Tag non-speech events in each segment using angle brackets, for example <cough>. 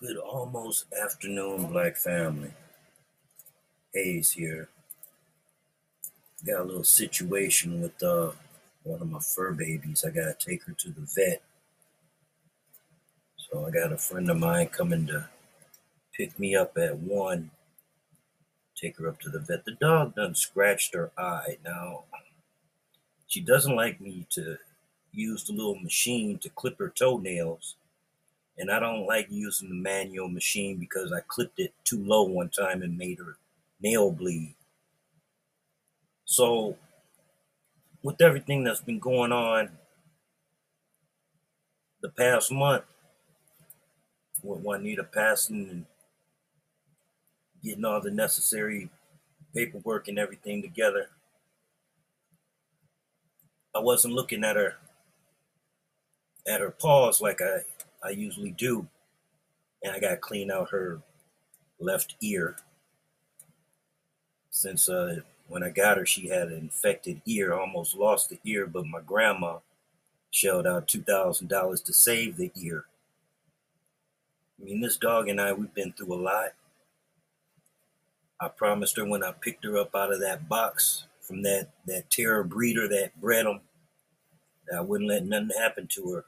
Good almost afternoon, Black family. Hayes here. Got a little situation with uh one of my fur babies. I gotta take her to the vet. So I got a friend of mine coming to pick me up at one. Take her up to the vet. The dog done scratched her eye. Now she doesn't like me to use the little machine to clip her toenails and I don't like using the manual machine because I clipped it too low one time and made her nail bleed. So, with everything that's been going on the past month, with Juanita passing and getting all the necessary paperwork and everything together, I wasn't looking at her at her paws like I I usually do. And I got to clean out her left ear. Since uh, when I got her, she had an infected ear, almost lost the ear, but my grandma shelled out $2,000 to save the ear. I mean, this dog and I, we've been through a lot. I promised her when I picked her up out of that box from that, that terror breeder that bred them, that I wouldn't let nothing happen to her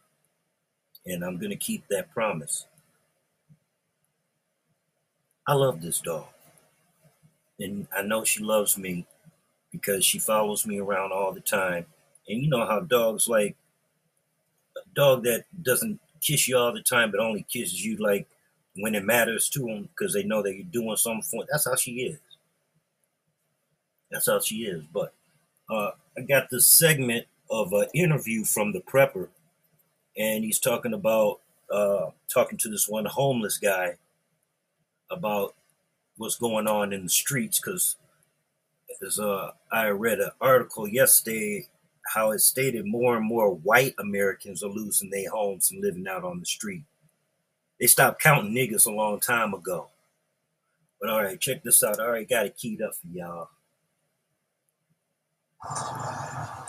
and I'm going to keep that promise. I love this dog. And I know she loves me because she follows me around all the time. And you know how dogs like a dog that doesn't kiss you all the time, but only kisses you like when it matters to them because they know that you're doing something for them. That's how she is. That's how she is. But uh, I got this segment of an interview from the prepper and he's talking about uh, talking to this one homeless guy about what's going on in the streets because as uh, I read an article yesterday how it stated more and more white Americans are losing their homes and living out on the street. They stopped counting niggas a long time ago. But all right, check this out. I already got it keyed up for y'all. All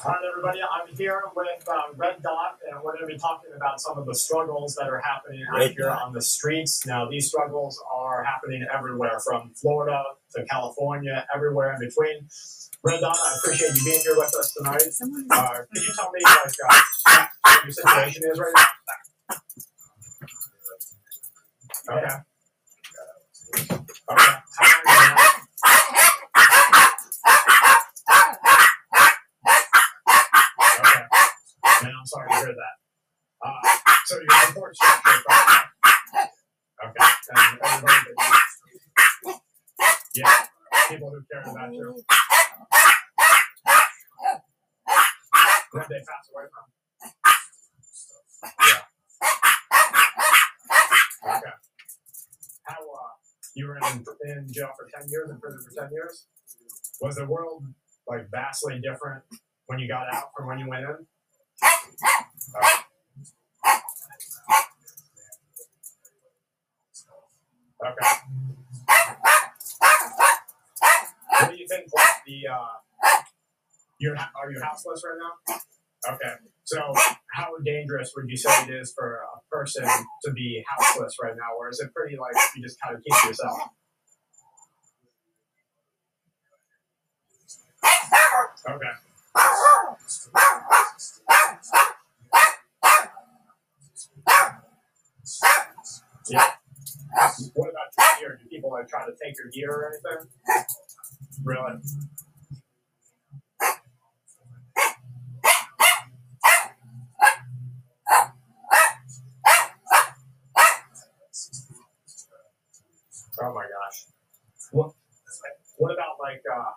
right, everybody, I'm here with uh, Red Dot, and we're going to be talking about some of the struggles that are happening out Red here Dot. on the streets. Now, these struggles are happening everywhere, from Florida to California, everywhere in between. Red Dot, I appreciate you being here with us tonight. Uh, can you tell me, like, uh, what your situation is right now? Okay. Okay. How long have you Okay. Man, I'm sorry to hear that. Uh, so your support structure. Okay. And everybody that you, yeah, people who care about you. Who they pass away from? Yeah. Okay. How uh, you were in in jail for ten years, in prison for ten years. Was the world like vastly different when you got out from when you went in? What do you think? The uh, you're are you houseless right now? Okay. So how dangerous would you say it is for a person to be houseless right now, or is it pretty like you just kind of keep yourself? Okay. Yeah. What about your gear? Do people like try to take your gear or anything? Really? Oh my gosh. What what about like uh,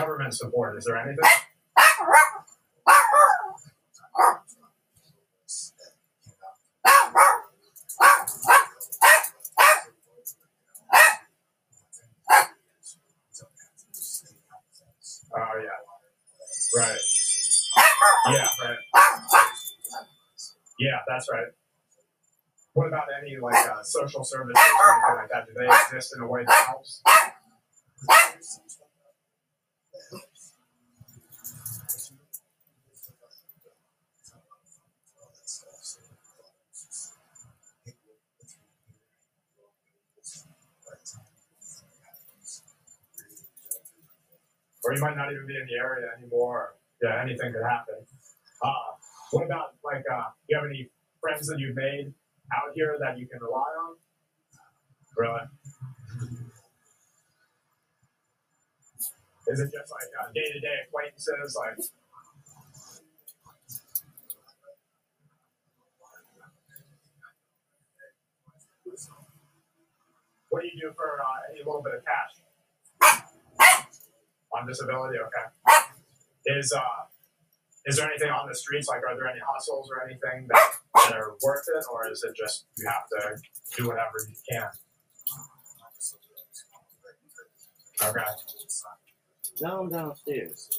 government support? Is there anything? That's right. What about any like uh, social services or anything like that? Do they exist in a way that helps? Or you might not even be in the area anymore. Yeah, anything could happen. Uh, what about like, uh, do you have any friends that you've made out here that you can rely on? Really? Is it just like day to day acquaintances? Like, what do you do for uh, any little bit of cash? On disability, okay. Is uh, is there anything on the streets? Like, are there any hustles or anything that, that are worth it, or is it just you have to do whatever you can? Okay. Down downstairs.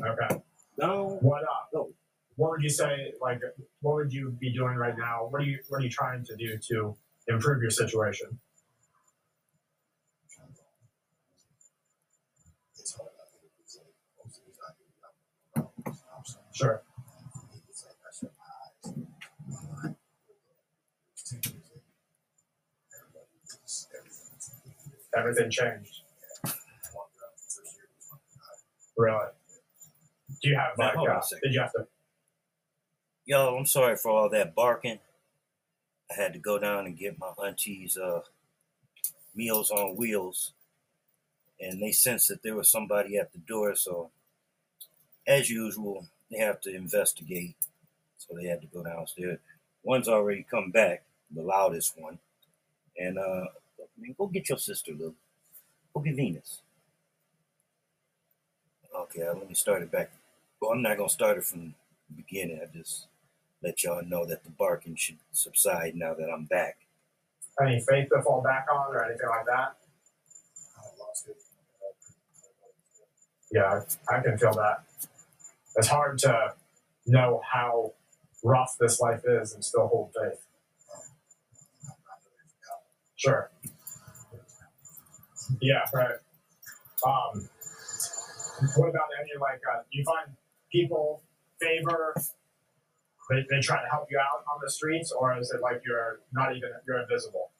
Okay. Down. What uh, Go. what would you say? Like, what would you be doing right now? What are you What are you trying to do to improve your situation? Sure. Everything changed. Really? Do you have Now, like? hold Uh, did you have to? Yo, I'm sorry for all that barking. I had to go down and get my auntie's uh, Meals on Wheels, and they sensed that there was somebody at the door. So, as usual, they have to investigate. So they had to go downstairs. One's already come back, the loudest one, and uh, I mean, go get your sister, Lou. Go get Venus. Okay, uh, let me start it back. Well, I'm not gonna start it from the beginning. I just let y'all know that the barking should subside now that I'm back. any faith to fall back on or anything like that? Yeah, I, I can feel that. It's hard to know how rough this life is and still hold faith. Sure. Yeah, right. Um, what about any like? Uh, do you find people favor? They, they try to help you out on the streets, or is it like you're not even you're invisible?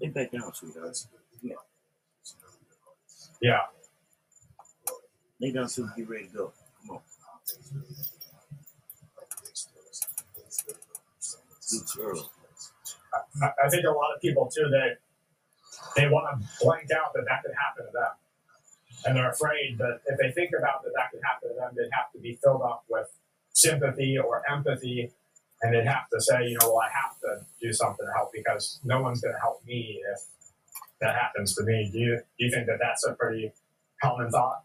Lay back down, sweetheart. Yeah. Lay down so we get ready to go. Come on. Luke's early. I, I think a lot of people too they they want to blank out that that could happen to them, and they're afraid that if they think about that that could happen to them, they'd have to be filled up with sympathy or empathy, and they'd have to say, you know, well, I have to do something to help because no one's going to help me if that happens to me. Do you do you think that that's a pretty common thought?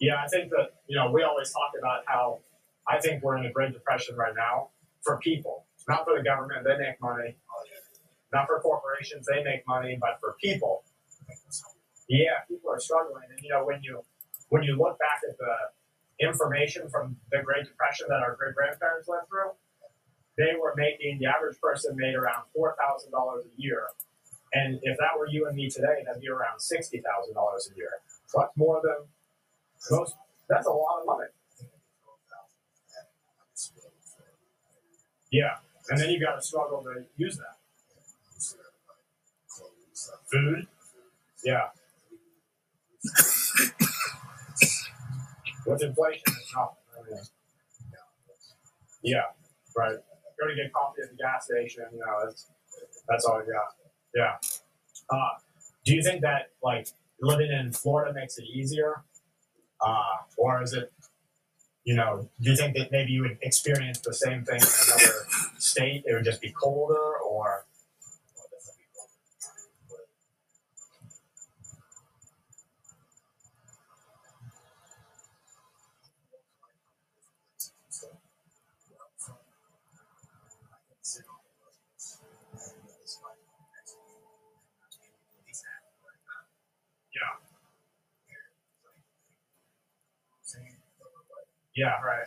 Yeah, I think that you know we always talk about how I think we're in a Great Depression right now for people, not for the government. They make money. Not for corporations. They make money, but for people. Yeah, people are struggling, and you know when you when you look back at the information from the Great Depression that our great grandparents went through, they were making the average person made around four thousand dollars a year, and if that were you and me today, that'd be around sixty thousand dollars a year. So that's more than That's a lot of money. Yeah, and then you got to struggle to use that. Food. Yeah. With inflation, it's nothing. I mean, yeah, right. Go to get coffee at the gas station. You know, that's that's all you got. Yeah. Uh, do you think that like living in Florida makes it easier, uh, or is it? You know, do you think that maybe you would experience the same thing in another state? It would just be colder, or Yeah, right.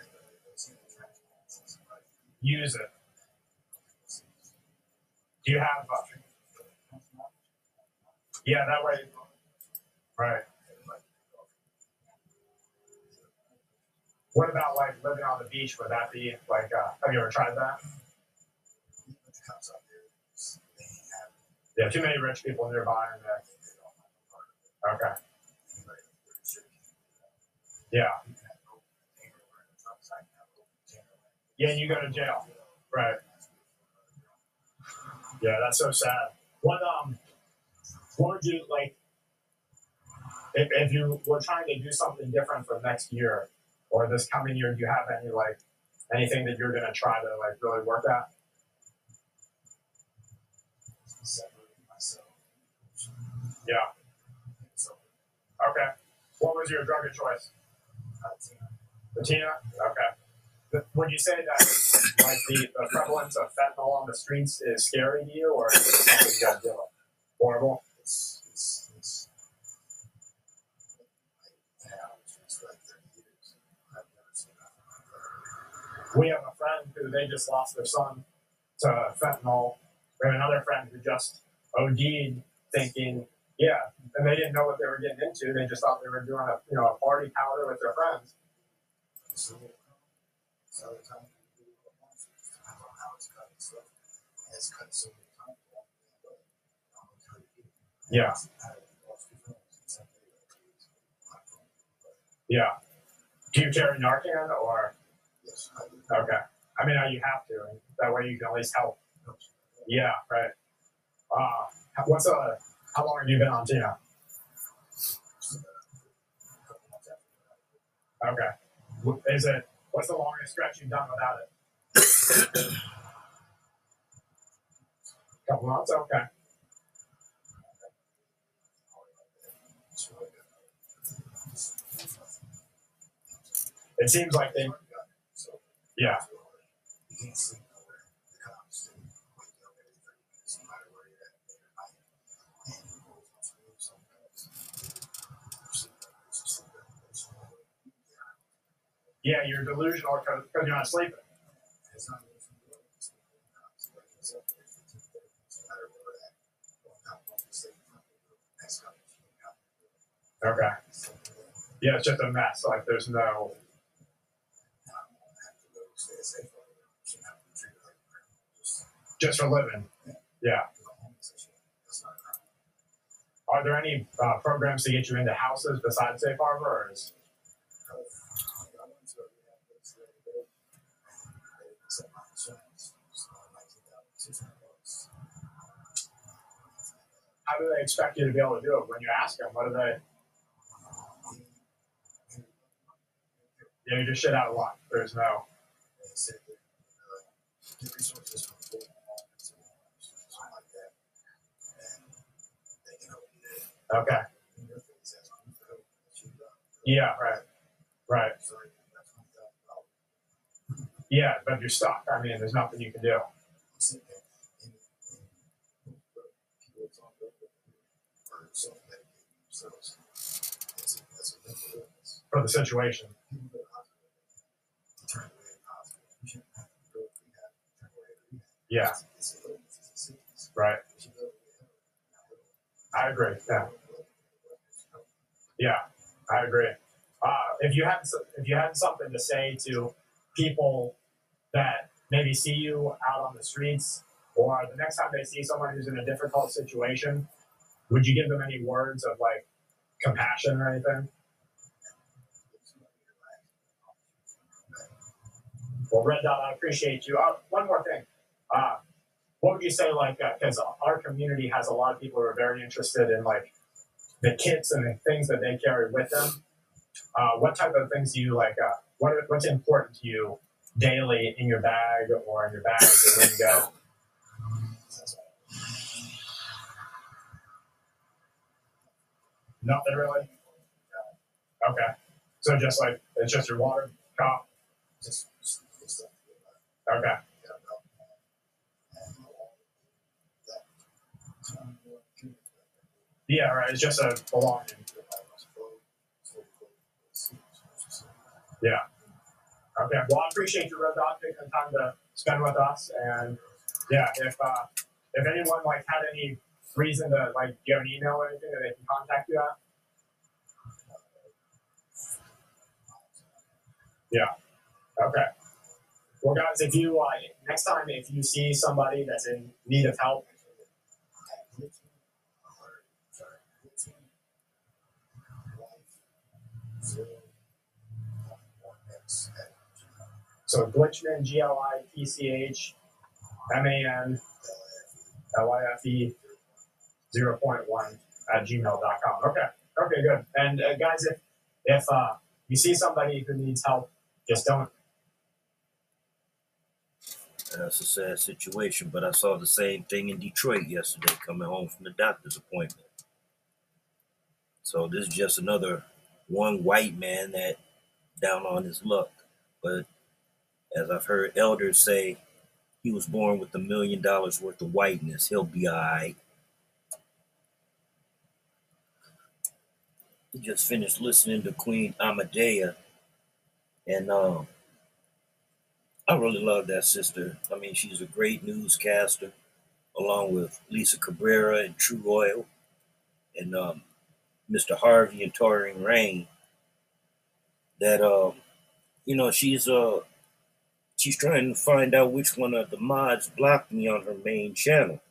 Use it. Do you have? Uh, yeah, that way. Right. What about like living on the beach? Would that be like? Uh, have you ever tried that? Yeah, too many rich people nearby. Okay. Yeah. Yeah, and you go to jail. Right. Yeah, that's so sad. What um, what would you like? If, if you were trying to do something different for next year or this coming year, do you have any like anything that you're gonna try to like really work at? Yeah. Okay. What was your drug of choice? Latina. Latina? Okay. Would you say that like the, the prevalence of fentanyl on the streets is scary to you, or is it something you got to deal with? Horrible. It's, it's, it's, yeah, it's like 30 years. I've never seen that. We have a friend who they just lost their son to fentanyl. We have another friend who just OD'd, thinking, yeah, and they didn't know what they were getting into. They just thought they were doing a you know a party powder with their friends. So, so the time people do it once, I don't know how it's cut and stuff. And it's cut so many times. But I'm gonna tell you, Yeah, I had lost two films in San Diego. yeah. Do you carry Narcan or Yes, I do. okay? I mean, you have to. and That way you can at least help. Yeah, right. Uh, what's uh, how long have you been on Tina? Okay. Is it what's the longest stretch you've done without it? <coughs> Couple months. Okay. It seems like they. Yeah. You can't sleep nowhere. The cops, they wake you up every 30 minutes, no matter where you're at, late at night. And you go from school sometimes. You sleep there, you sleep there, you sleep there. Yeah, you're delusional because you're not sleeping. It's not even from the it's from the cops. Like, it's up there, it's up there, no matter where we're at. One cop wants to stay in front of you, next cop is from the cop. Okay. Yeah, it's just a mess. Like there's no. I don't have to go stay safe over there. Shouldn't have to treat it like a criminal. Just for living. Yeah. go home and say, "Shit, that's not a crime. Are there any uh, programs to get you into houses besides Safe Harbor, or is how do they expect you to be able to do it when you ask them? What do they? Yeah, you just shit out of luck. There's no. Okay. Yeah. Right. Right. Yeah, but you're stuck. I mean, there's nothing you can do. For the situation. Yeah. Right. I agree. Yeah. Yeah. I agree. Uh, if you had if you had something to say to people that maybe see you out on the streets, or the next time they see someone who's in a difficult situation, would you give them any words of like compassion or anything? Well, Red Dot, I appreciate you. Uh, one more thing. Uh, what would you say, like, because our community has a lot of people who are very interested in, like, the kits and the things that they carry with them. Uh, what type of things do you, like, uh, what, what's important to you daily in your bag or in your bag or when you go? Nothing really? Okay. So just like, it's just your water cup? Just, just, just. Okay. Yeah, right. It's just a belonging. Yeah. Okay. Well, I appreciate you, Red Dot, taking time to spend with us. And yeah, if uh, if anyone like had any reason to like, have an email or anything that they can contact you at? Yeah. Okay. Well, guys, if you uh, next time if you see somebody that's in need of help, so Glitchman, G L I P C H M A N L I F E 0.1 at gmail.com. Okay. Okay, good. And uh, guys, if if uh, you see somebody who needs help, just don't. That's a sad situation, but I saw the same thing in Detroit yesterday coming home from the doctor's appointment. So this is just another one white man that down on his luck. But as I've heard elders say, he was born with a million dollars worth of whiteness. He'll be all right. Just finished listening to Queen Amadea, and um, I really love that sister. I mean, she's a great newscaster, along with Lisa Cabrera and True Oil, and um, Mr. Harvey and Touring Rain. That um, you know, she's uh, she's trying to find out which one of the mods blocked me on her main channel.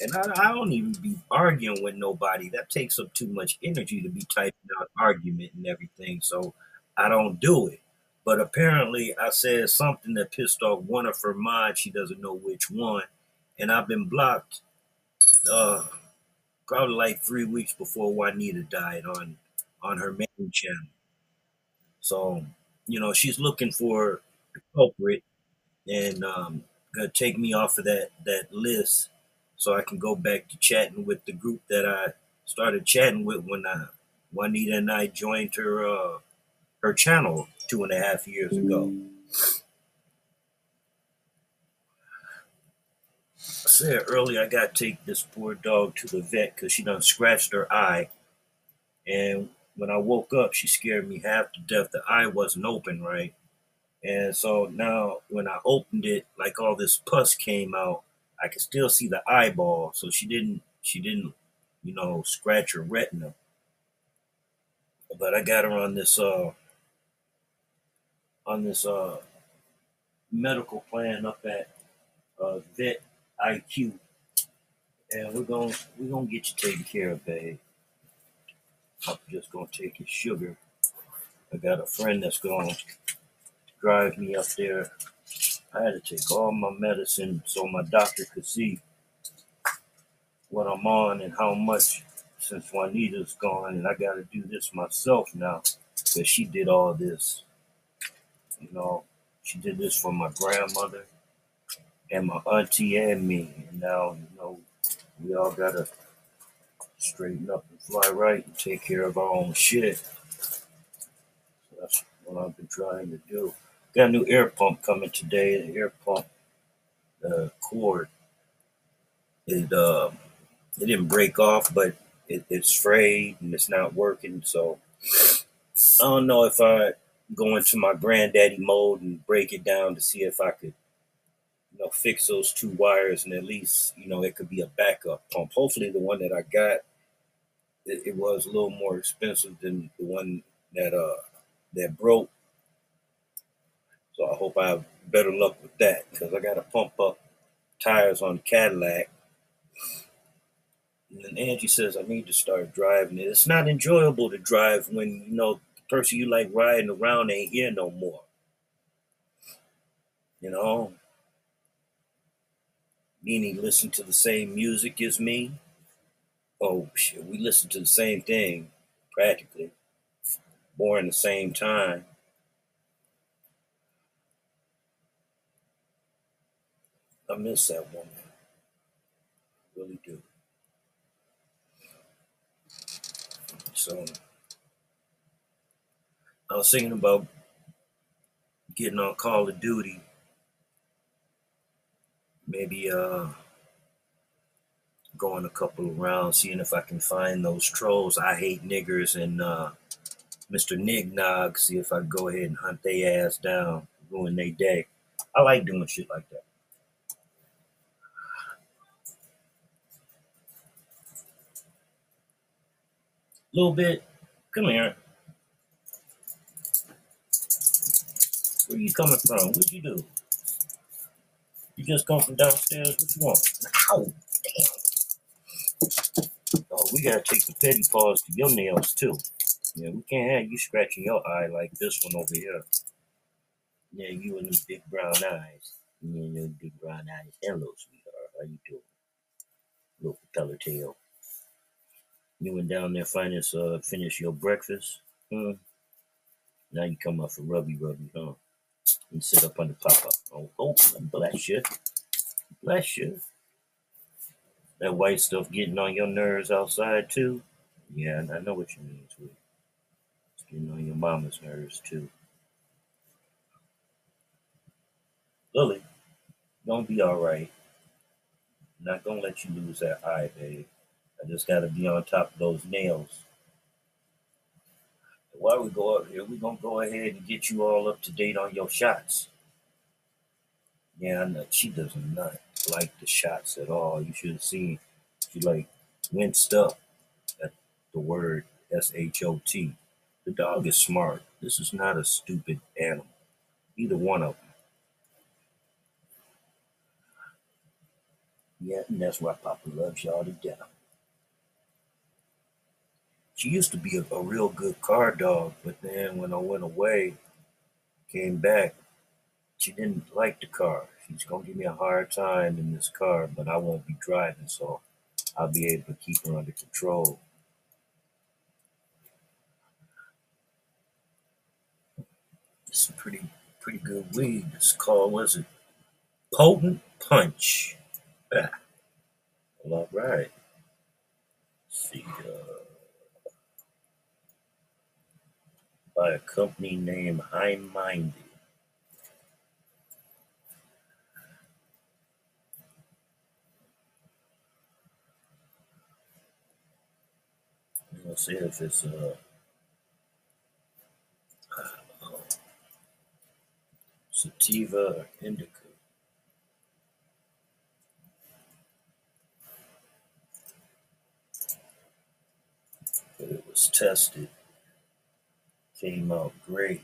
And I, I don't even be arguing with nobody. That takes up too much energy to be typing out argument and everything. So I don't do it. But apparently, I said something that pissed off one of her mods. She doesn't know which one, and I've been blocked. Uh, probably like three weeks before Juanita died on on her main channel. So you know she's looking for the culprit and um, gonna take me off of that that list so I can go back to chatting with the group that I started chatting with when I, Juanita and I joined her uh, her channel two and a half years ago. I said earlier I got to take this poor dog to the vet because she done scratched her eye. And when I woke up, she scared me half to death. The eye wasn't open right. And so now when I opened it, like all this pus came out, I could still see the eyeball. So she didn't, she didn't, you know, scratch her retina. But I got her on this, uh, on this, uh, medical plan up at, uh, Vet IQ. And we're to we're to get you taken care of, babe. I'm just to take your sugar. I got a friend that's to drive me up there. I had to take all my medicine so my doctor could see what I'm on and how much since Juanita's gone. And I got to do this myself now because she did all this. You know, she did this for my grandmother and my auntie and me. And now, you know, we all got to straighten up and fly right and take care of our own shit. So that's what I've been trying to do. Got a new air pump coming today. The air pump, the cord, it uh, it didn't break off, but it, it's frayed and it's not working. So I don't know if I go into my granddaddy mode and break it down to see if I could, you know, fix those two wires and at least, you know, it could be a backup pump. Hopefully, the one that I got, it, it was a little more expensive than the one that uh that broke. So I hope I have better luck with that because I got to pump up tires on Cadillac. And then Angie says I need to start driving it. It's not enjoyable to drive when you know the person you like riding around ain't here no more. You know, meaning listen to the same music as me. Oh shit, we listen to the same thing practically, born the same time. I miss that woman, I really do. So I was thinking about getting on Call of Duty. Maybe uh going a couple of rounds, seeing if I can find those trolls. I hate niggers and uh Mr. Nignog, see if I can go ahead and hunt their ass down. ruin their day. I like doing shit like that. Little bit. Come here. Where you coming from? What'd you do? You just come from downstairs? What you want? Ow! Damn. Oh, we gotta take the PediPaws to your nails too. Yeah, we can't have you scratching your eye like this one over here. Yeah, you and them big brown eyes. You and them big brown eyes. Hello, sweetheart. How you doing? Little propeller tail. You went down there finish uh finish your breakfast. Hmm. Now you come up for rubby rubby, huh? And sit up on the papa. Oh, oh, bless you. Bless you. That white stuff getting on your nerves outside too. Yeah, I know what you mean, sweet. It's getting on your mama's nerves too. Lily, gonna be alright. Not gonna let you lose that eye, babe. I just gotta be on top of those nails. While we go up here, we're gonna go ahead and get you all up to date on your shots. Yeah, I know she does not like the shots at all. You should have seen she like winced up at the word S H O T. The dog is smart. This is not a stupid animal. Either one of them. Yeah, and that's why Papa loves y'all to death. She used to be a, a real good car dog, but then when I went away, came back, she didn't like the car. She's gonna give me a hard time in this car, but I won't be driving, so I'll be able to keep her under control. It's a pretty pretty good weed. It's called was it Potent Punch. Yeah. Well, all right. See, uh, by a company named High. Let's see if it's uh, sativa or indica. But it was tested, came out great.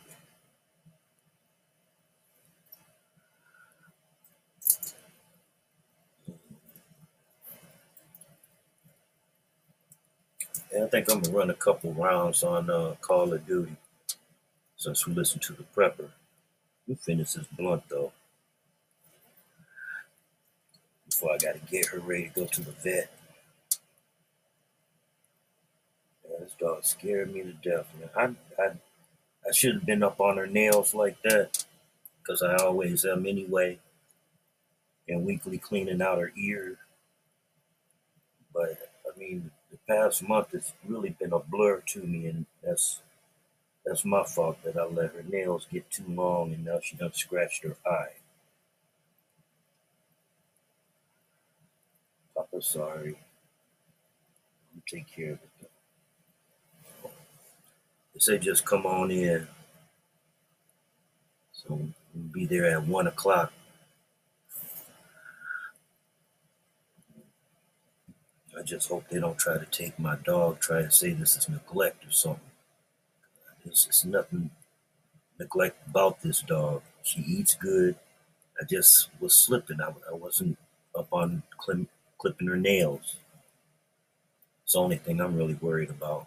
And I think I'm gonna run a couple rounds on uh, Call of Duty since we listened to the prepper. We finish this blunt though before I gotta get her ready to go to the vet. Scared me to death, man. I I I should have been up on her nails like that, because I always am anyway, and weekly cleaning out her ears. But I mean, the past month has really been a blur to me, and that's that's my fault that I let her nails get too long, and now she done scratched her eye. Papa, sorry. You take care of it. They say just come on in. So we'll be there at one o'clock. I just hope they don't try to take my dog, try to say this is neglect or something. There's just nothing neglect about this dog. She eats good. I just was slipping. I, I wasn't up on clip, clipping her nails. It's the only thing I'm really worried about.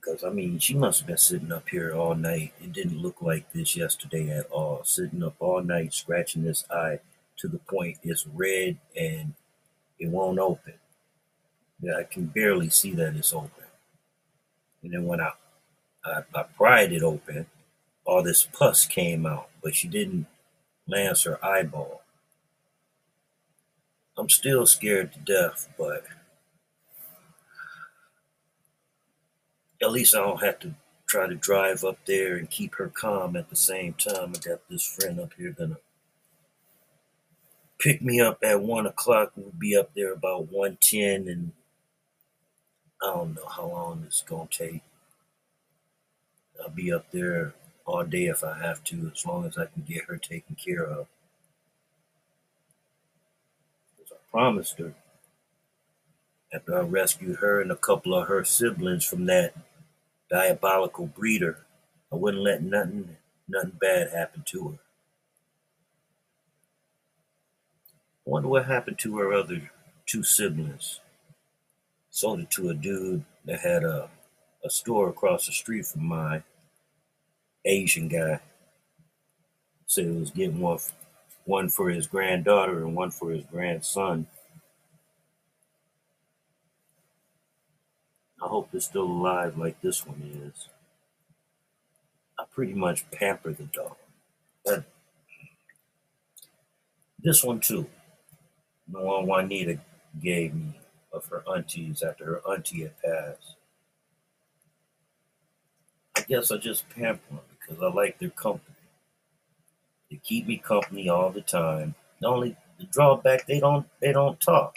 Because, I mean, she must have been sitting up here all night. It didn't look like this yesterday at all. Sitting up all night, scratching this eye to the point it's red and it won't open. Yeah, I can barely see that it's open. And then when I, I, I pried it open, all this pus came out, but she didn't lance her eyeball. I'm still scared to death, but at least I don't have to try to drive up there and keep her calm at the same time. I got this friend up here gonna pick me up at one o'clock. We'll be up there about one ten, and I don't know how long it's gonna take. I'll be up there all day if I have to, as long as I can get her taken care of. Because I promised her after I rescued her and a couple of her siblings from that diabolical breeder, I wouldn't let nothing nothing bad happen to her. I wonder what happened to her other two siblings. Sold it to a dude that had a, a store across the street from mine. Asian guy. Said he was getting one, one for his granddaughter and one for his grandson. I hope it's still alive like this one is. I pretty much pamper the dog. But this one too. The one Juanita gave me of her aunties after her auntie had passed. I guess I just pamper them because I like their company. They keep me company all the time. The only the drawback they don't they don't talk.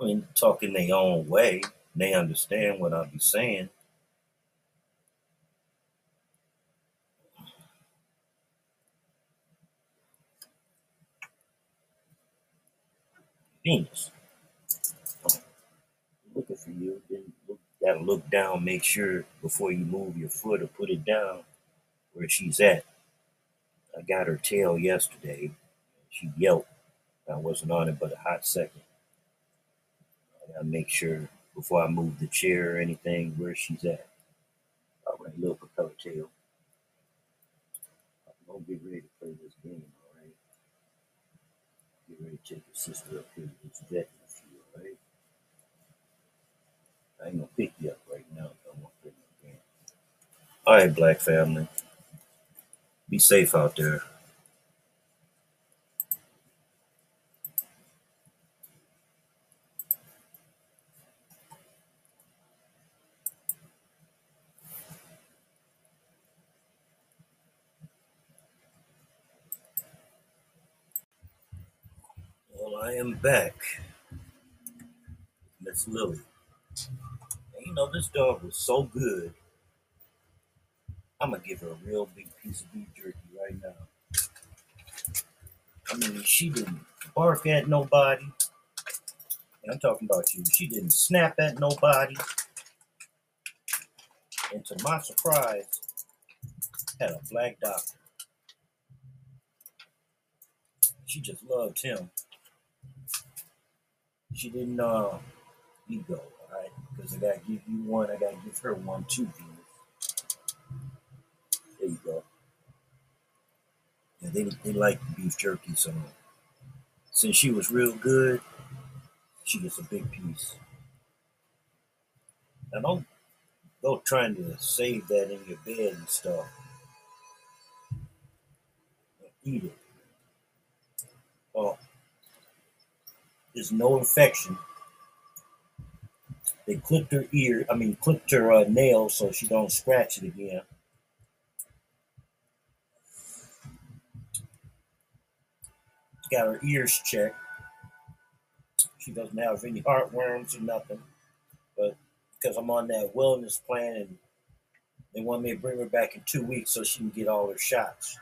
I mean, talk in their own way. They understand what I be saying. Venus, looking for you. Then look, gotta look down, make sure before you move your foot or put it down where she's at. I got her tail yesterday. She yelped. I wasn't on it but a hot second. I gotta make sure before I move the chair or anything where she's at. All right, little propeller tail. I'm gonna get ready to play this game, all right? Get ready to take your sister up here to this vet with you, all right? I ain't gonna pick you up right now if I want to play no game. All right, black family. Be safe out there. Well, I am back, Miss Lily. And you know, this dog was so good. I'm gonna give her a real big piece of beef jerky right now. I mean, she didn't bark at nobody. And I'm talking about you. She didn't snap at nobody. And to my surprise, had a black doctor. She just loved him. She didn't uh ego, alright? Because I gotta give you one, I gotta give her one too. There you go. Yeah, they they like beef jerky, so since she was real good, she gets a big piece. Now don't go trying to save that in your bed and stuff. Eat it. Oh, there's no infection. They clipped her ear, I mean, clipped her uh, nail so she don't scratch it again. Got her ears checked. She doesn't have any heartworms or nothing. But because I'm on that wellness plan and they want me to bring her back in two weeks so she can get all her shots.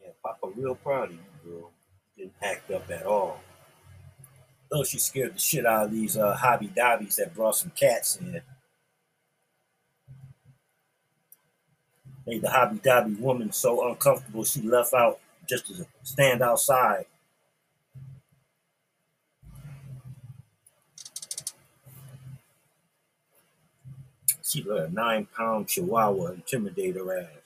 Yeah, Papa real proud of you, girl. Didn't act up at all. Though she scared the shit out of these uh, hobby dobbies that brought some cats in. Made the hobby dobby woman so uncomfortable she left out just to stand outside. She let a nine pound chihuahua intimidate her ass.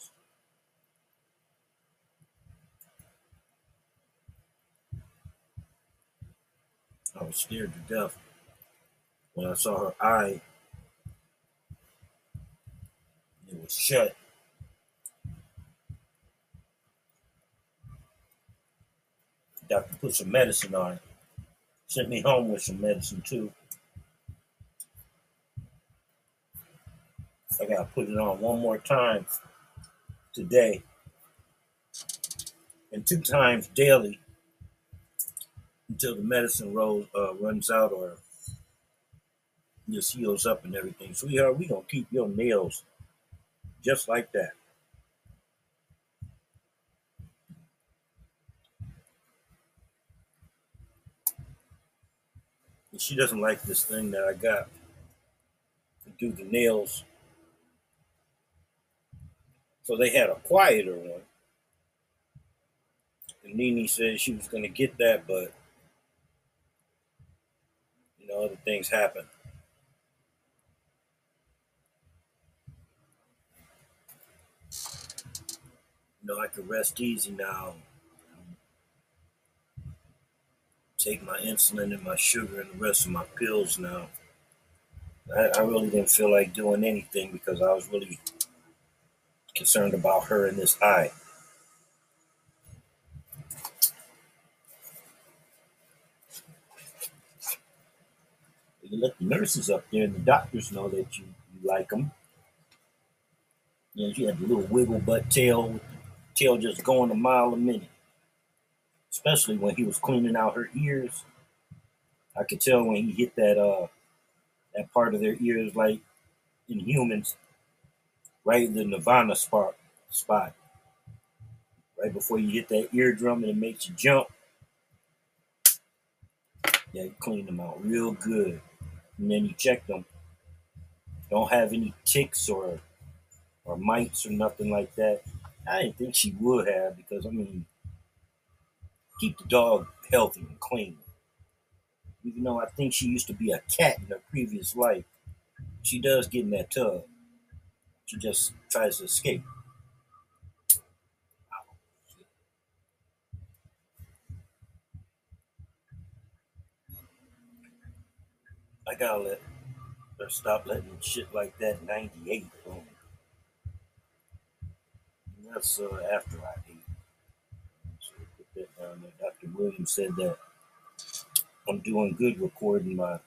I was scared to death when I saw her eye. It was shut. Doctor put some medicine on it. Sent me home with some medicine too. I gotta put it on one more time today. And two times daily until the medicine uh, runs out or just heals up and everything. Sweetheart, we gonna keep your nails just like that. She doesn't like this thing that I got to do the nails. So they had a quieter one. And Nene said she was gonna get that, but know, other things happen. You know, I can rest easy now. Take my insulin and my sugar and the rest of my pills now. I, I really didn't feel like doing anything because I was really concerned about her and this eye. Let the nurses up there and the doctors know that you, you like them. You know, she had the little wiggle butt tail with the tail just going a mile a minute. Especially when he was cleaning out her ears. I could tell when he hit that uh that part of their ears like in humans, right in the nirvana spot spot. Right before you hit that eardrum and it makes you jump. Yeah, you clean them out real good. And then you check them. Don't have any ticks or or mites or nothing like that. I didn't think she would have because I mean, keep the dog healthy and clean. Even though I think she used to be a cat in her previous life, she does get in that tub. She just tries to escape. I gotta let her stop letting shit like that 98 on me. And That's uh, after I ate. So put that down there. Dr. Williams said that I'm doing good recording my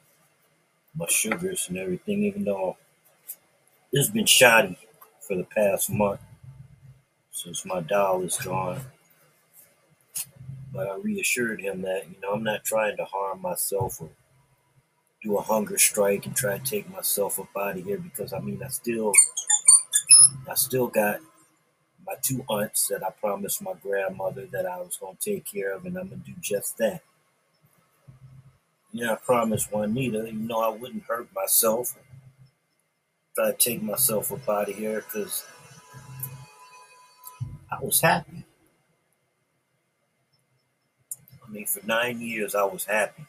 my sugars and everything, even though it's been shoddy for the past month since my dial is gone. But I reassured him that, you know, I'm not trying to harm myself or do a hunger strike and try to take myself up out of here because I mean I still I still got my two aunts that I promised my grandmother that I was gonna take care of and I'm gonna do just that. Yeah, I promised Juanita, you know, I wouldn't hurt myself. Try to take myself up out of here because I was happy. I mean, for nine years, I was happy.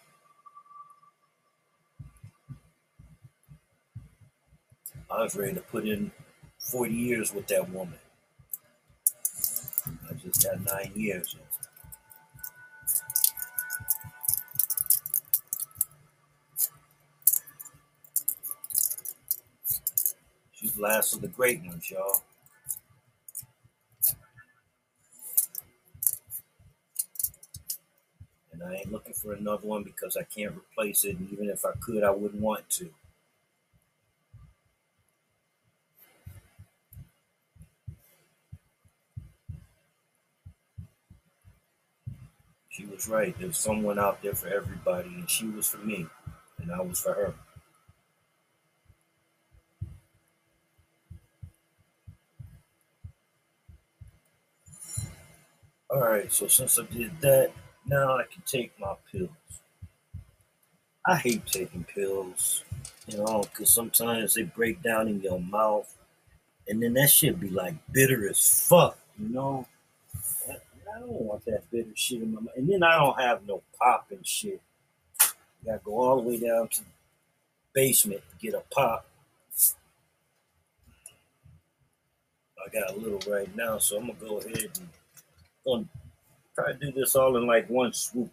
I was ready to put in 40 years with that woman. I just got nine years. She's the last of the great ones, y'all. And I ain't looking for another one because I can't replace it. And even if I could, I wouldn't want to. Was right. There's someone out there for everybody, and she was for me, and I was for her. All right, so since I did that, now I can take my pills. I hate taking pills, you know, because sometimes they break down in your mouth, and then that shit be like bitter as fuck, you know. I don't want that bitter shit in my mouth, and then I don't have no pop and shit. You gotta go all the way down to the basement to get a pop. I got a little right now, so I'm gonna go ahead and gonna try to do this all in like one swoop,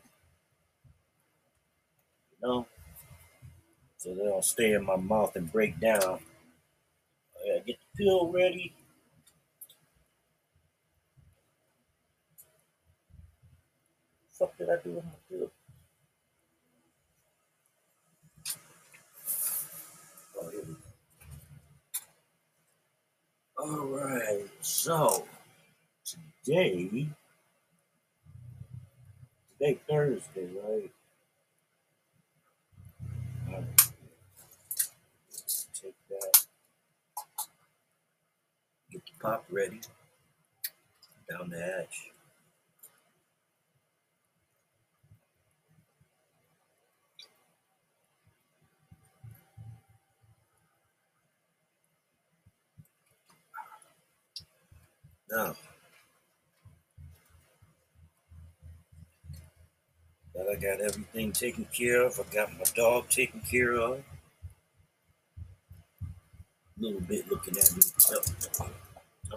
you know, so they don't stay in my mouth and break down. I gotta get the pill ready. I do. All right, so today, today Thursday, right? Um, right. Take that. Get the pop ready. Down the hatch. Now, that I got everything taken care of, I got my dog taken care of. A little bit looking at me. Oh,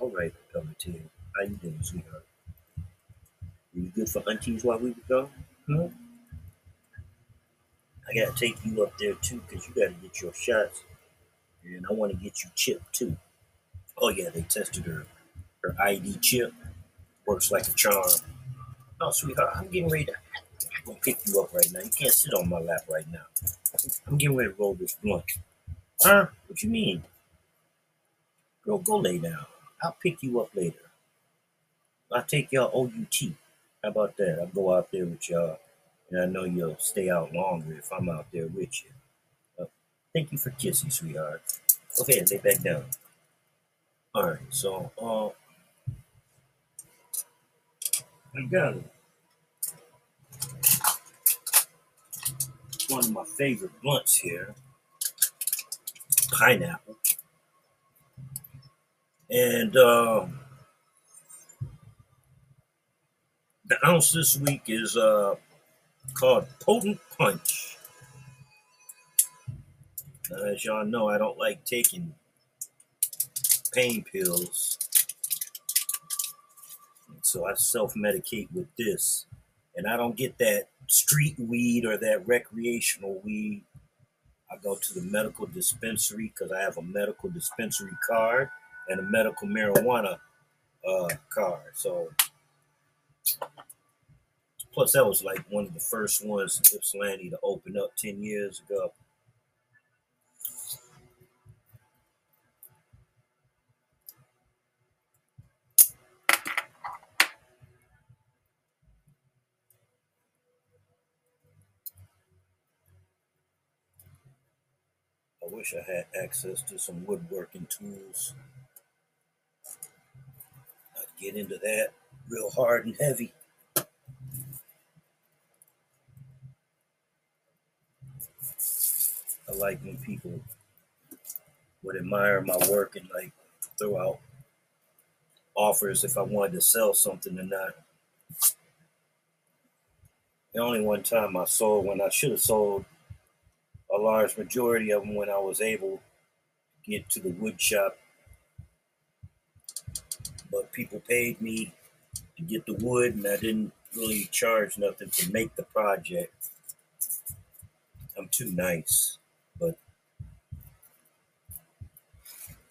all right, Pelletier. How you doing, sweetheart? You good for aunties while we go? Huh? I gotta take you up there too, cause you gotta get your shots, and I want to get you chipped too. Oh yeah, they tested her her ID chip. Works like a charm. Oh, sweetheart, I'm getting ready to. I'm gonna pick you up right now. You can't sit on my lap right now. I'm getting ready to roll this blunt. Huh? What you mean? Girl, go lay down. I'll pick you up later. I'll take y'all OUT. How about that? I'll go out there with y'all, and I know you'll stay out longer if I'm out there with you. Uh, thank you for kissing, sweetheart. Ahead, lay back down. All right, so uh, Got. One of my favorite blunts here, pineapple, and um, the ounce this week is uh called Potent Punch. As y'all know, I don't like taking pain pills. So I self medicate with this. And I don't get that street weed or that recreational weed. I go to the medical dispensary because I have a medical dispensary card and a medical marijuana uh, card. So, plus, that was like one of the first ones in Ypsilanti to open up 10 years ago. I wish I had access to some woodworking tools. I'd get into that real hard and heavy. I like when people would admire my work and like throw out offers if I wanted to sell something or not. The only one time I sold when I should have sold a large majority of them when I was able to get to the wood shop. But people paid me to get the wood, and I didn't really charge nothing to make the project. I'm too nice, but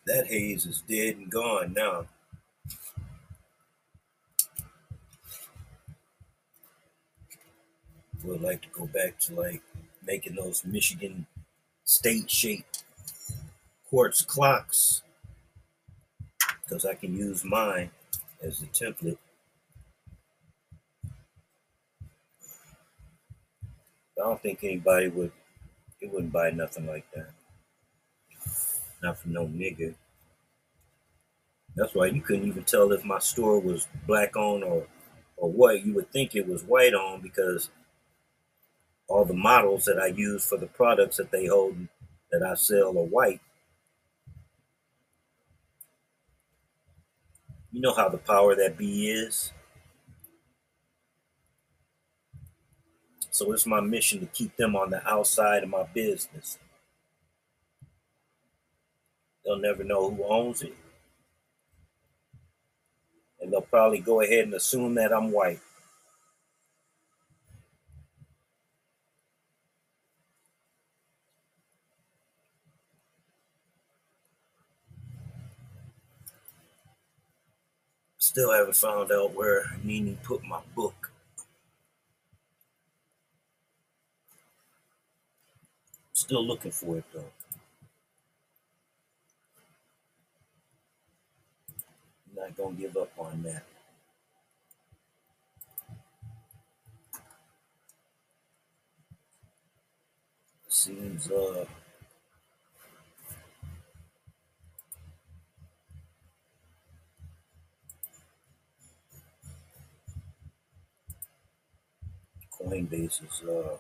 that haze is dead and gone now. Would like to go back to like making those Michigan state shaped quartz clocks because I can use mine as a template. I don't think anybody would, it wouldn't buy nothing like that. Not from no nigga. That's why you couldn't even tell if my store was black on or, or what. You would think it was white on because all the models that I use for the products that they hold that I sell are white. You know how the power that be is. So it's my mission to keep them on the outside of my business. They'll never know who owns it. And they'll probably go ahead and assume that I'm white. Still haven't found out where Nini put my book. Still looking for it though. not going to give up on that. Seems uh Coinbase is uh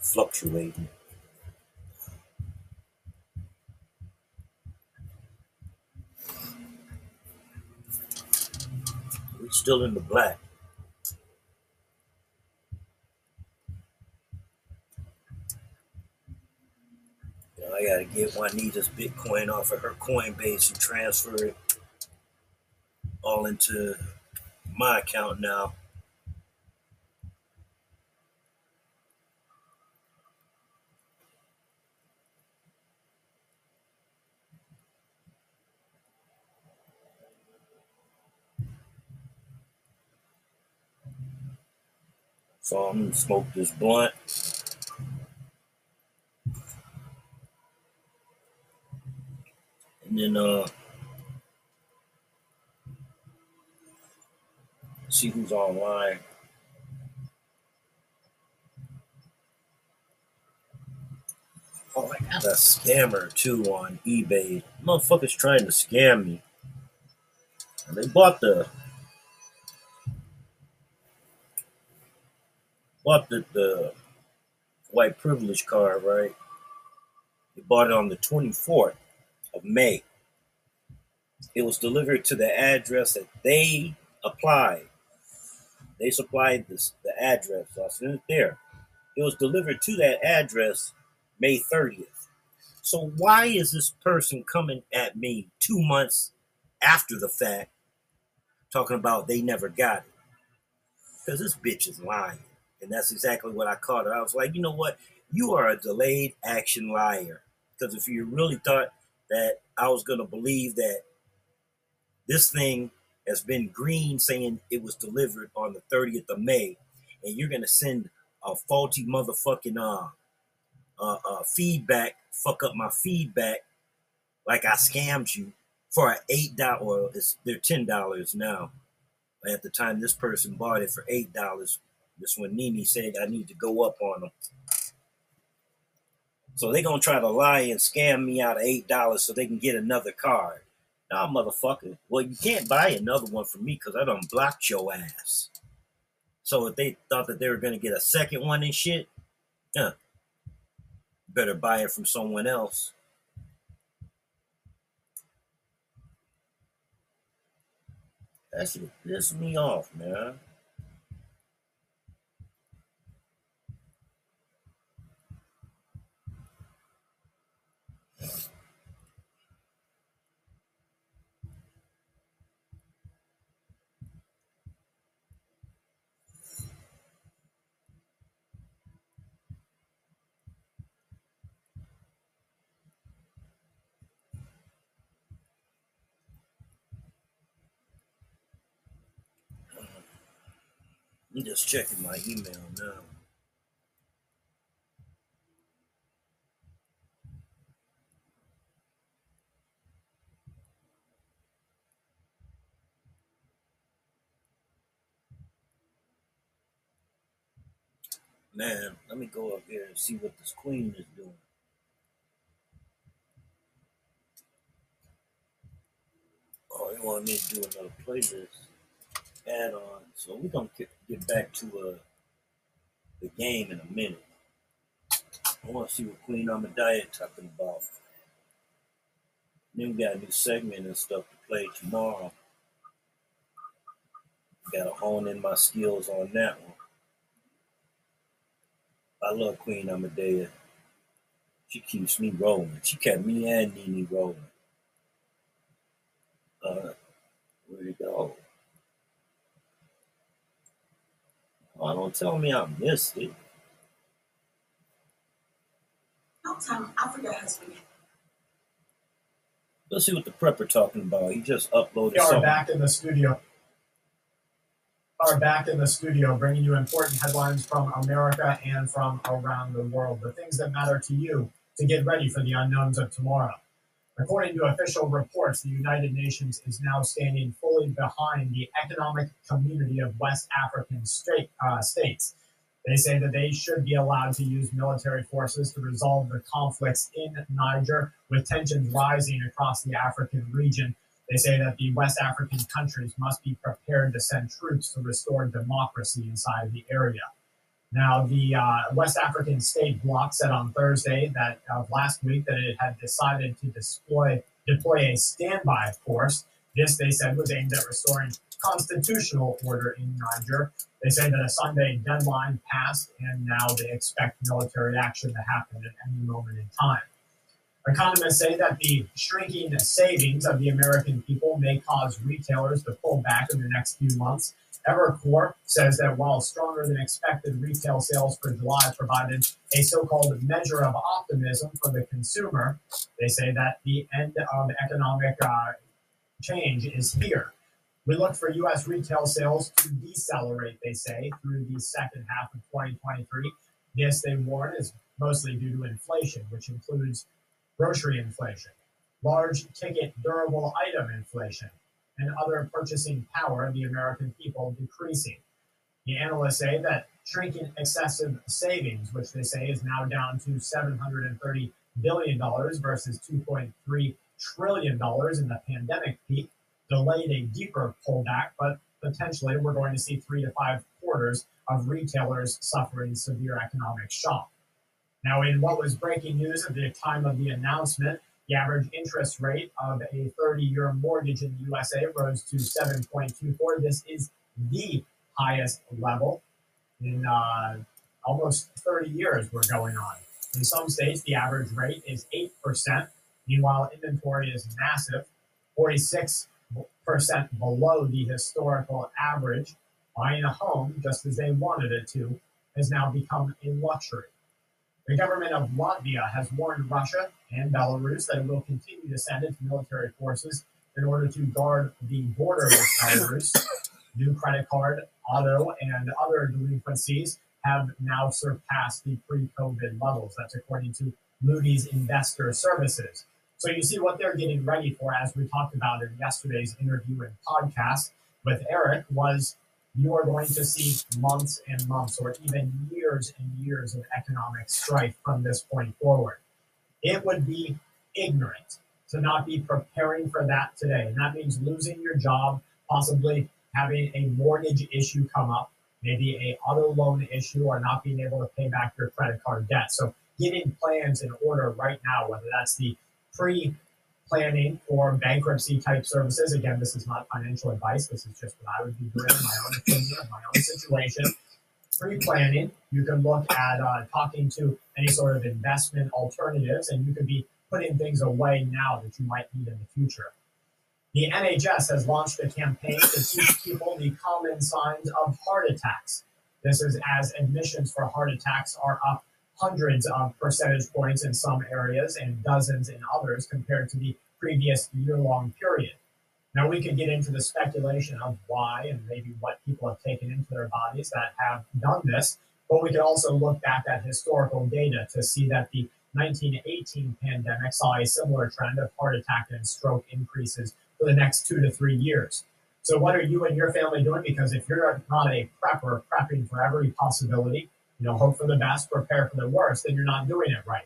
fluctuating. We're still in the black. I gotta get Juanita's Bitcoin off of her Coinbase and transfer it all into my account now. So I'm gonna smoke this blunt. And then uh see who's online. Oh, I got a scammer too on eBay. Motherfuckers trying to scam me. And they bought the bought the, the white privilege card, right? They bought it on the 24th of May. It was delivered to the address that they applied. They supplied this, the address. So I sent it there. It was delivered to that address May 30th. So why is this person coming at me two months after the fact talking about they never got it? Because this bitch is lying. And that's exactly what I caught her. I was like, you know what? You are a delayed action liar. Because if you really thought that I was going to believe that this thing has been green saying it was delivered on the 30th of May, and you're going to send a faulty motherfucking uh, uh, uh, feedback, fuck up my feedback like I scammed you for an eight dollar. It's they're ten dollars now. At the time, this person bought it for eight dollars. This when Nini said I need to go up on them. So they gonna try to lie and scam me out of eight dollars so they can get another card. Nah, motherfucker. Well, you can't buy another one from me because I done blocked your ass. So if they thought that they were gonna get a second one and shit, huh, better buy it from someone else. That shit piss me off, man. I'm just checking my email now. Man, let me go up here and see what this queen is doing. Oh, you want me to do another playlist add on. So we're gonna get, get back to uh, the game in a minute. I want to see what Queen Amadaya talking about. Then we got a new segment and stuff to play tomorrow. Got to hone in my skills on that one. I love Queen Amadea. She keeps me rolling. She kept me and Nene rolling. Uh, where you go? Oh, don't tell me I missed it. Sometime Africa has been Let's see what the prepper talking about. He just uploaded We are something. back in the studio. Are back in the studio, bringing you important headlines from America and from around the world. The things that matter to you to get ready for the unknowns of tomorrow. According to official reports, the United Nations is now standing fully behind the Economic Community of West African state, uh, States They say that they should be allowed to use military forces to resolve the conflicts in Niger, with tensions rising across the African region. They say that the West African countries must be prepared to send troops to restore democracy inside the area. Now, the uh, West African state bloc said on Thursday that uh, last week that it had decided to deploy, deploy a standby force. This, they said, was aimed at restoring constitutional order in Niger. They say that a Sunday deadline passed, and now they expect military action to happen at any moment in time. Economists say that the shrinking savings of the American people may cause retailers to pull back in the next few months. Evercore says that while stronger than expected retail sales for July provided a so called measure of optimism for the consumer, they say that the end of economic uh, change is here. We look for U.S. retail sales to decelerate, they say, through the second half of 2023. This, they warn, is mostly due to inflation, which includes grocery inflation, large ticket durable item inflation, and other purchasing power of the American people decreasing. The analysts say that shrinking excessive savings, which they say is now down to $730 billion versus $2.3 trillion in the pandemic peak, delayed a deeper pullback, but potentially we're going to see three to five quarters of retailers suffering severe economic shock. Now, in what was breaking news at the time of the announcement, the average interest rate of a 30 year mortgage in the USA rose to 7.24. This is the highest level in uh, almost 30 years we're going on. In some states, the average rate is 8%. Meanwhile, inventory is massive, 46 percent below the historical average, buying a home just as they wanted it to has now become a luxury. The government of Latvia has warned Russia and Belarus that it will continue to send its military forces in order to guard the border with <coughs> Belarus. New credit card, auto, and other delinquencies have now surpassed the pre COVID levels. That's according to Moody's Investor Services. So you see what they're getting ready for, as we talked about in yesterday's interview and podcast with Eric, was you are going to see months and months or even years and years of economic strife from this point forward. It would be ignorant to not be preparing for that today. And that means losing your job, possibly having a mortgage issue come up, maybe a auto loan issue, or not being able to pay back your credit card debt. So getting plans in order right now, whether that's the pre planning for bankruptcy type services. Again, this is not financial advice. This is just what I would be doing in my own opinion, my own situation. Pre planning, you can look at uh, talking to any sort of investment alternatives, and you could be putting things away now that you might need in the future. The NHS has launched a campaign to teach people the common signs of heart attacks. This is as admissions for heart attacks are up hundreds of percentage points in some areas and dozens in others compared to the previous year long period. Now, we could get into the speculation of why and maybe what people have taken into their bodies that have done this, but we could also look back at historical data to see that the 1918 pandemic saw a similar trend of heart attack and stroke increases for the next two to three years. So, what are you and your family doing? Because if you're not a prepper, prepping for every possibility, you know, hope for the best, prepare for the worst, then you're not doing it right.